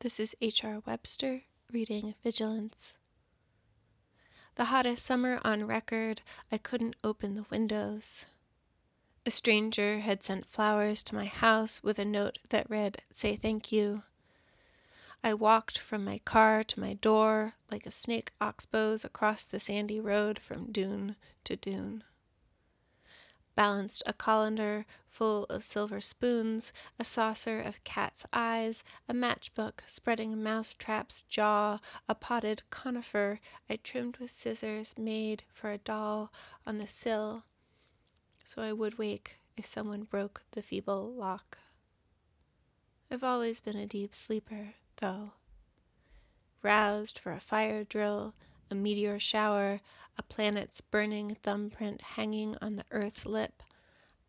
This is H.R. Webster reading Vigilance. The hottest summer on record, I couldn't open the windows. A stranger had sent flowers to my house with a note that read, Say thank you. I walked from my car to my door like a snake oxbows across the sandy road from dune to dune balanced a colander full of silver spoons, a saucer of cat's eyes, a matchbook spreading a mousetrap's jaw, a potted conifer I trimmed with scissors made for a doll on the sill, so I would wake if someone broke the feeble lock. I've always been a deep sleeper, though. Roused for a fire drill, a meteor shower, a planet's burning thumbprint hanging on the earth's lip,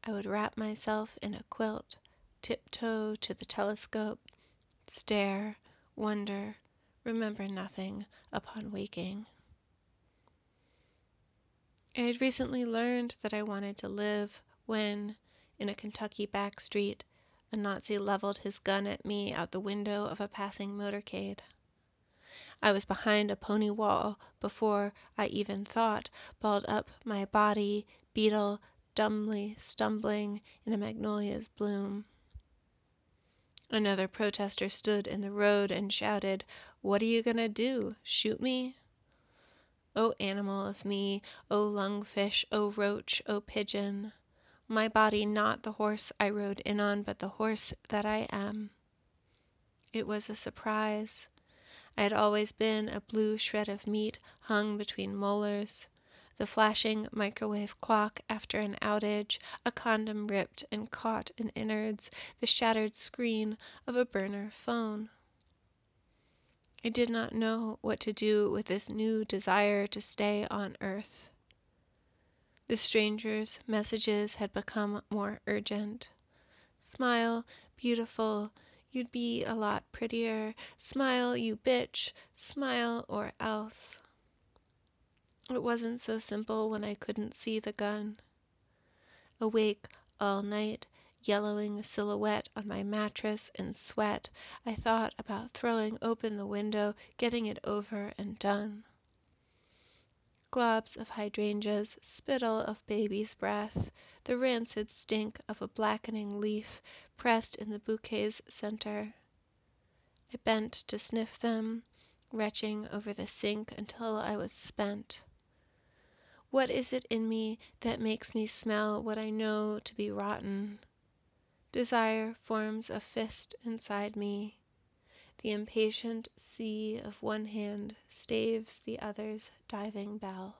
I would wrap myself in a quilt, tiptoe to the telescope, stare, wonder, remember nothing upon waking. I had recently learned that I wanted to live when, in a Kentucky back street, a Nazi leveled his gun at me out the window of a passing motorcade. I was behind a pony wall before I even thought, balled up my body, beetle dumbly stumbling in a magnolia's bloom. Another protester stood in the road and shouted, What are you gonna do? Shoot me? O animal of me, O lungfish, O roach, O pigeon, my body not the horse I rode in on, but the horse that I am. It was a surprise. I had always been a blue shred of meat hung between molars, the flashing microwave clock after an outage, a condom ripped and caught in innards, the shattered screen of a burner phone. I did not know what to do with this new desire to stay on Earth. The stranger's messages had become more urgent. Smile, beautiful, You'd be a lot prettier. Smile, you bitch. Smile or else. It wasn't so simple when I couldn't see the gun. Awake all night, yellowing a silhouette on my mattress in sweat, I thought about throwing open the window, getting it over and done globs of hydrangeas, spittle of baby's breath, the rancid stink of a blackening leaf pressed in the bouquet's center. I bent to sniff them, retching over the sink until I was spent. What is it in me that makes me smell what I know to be rotten? Desire forms a fist inside me. The impatient sea of one hand staves the other's diving bell.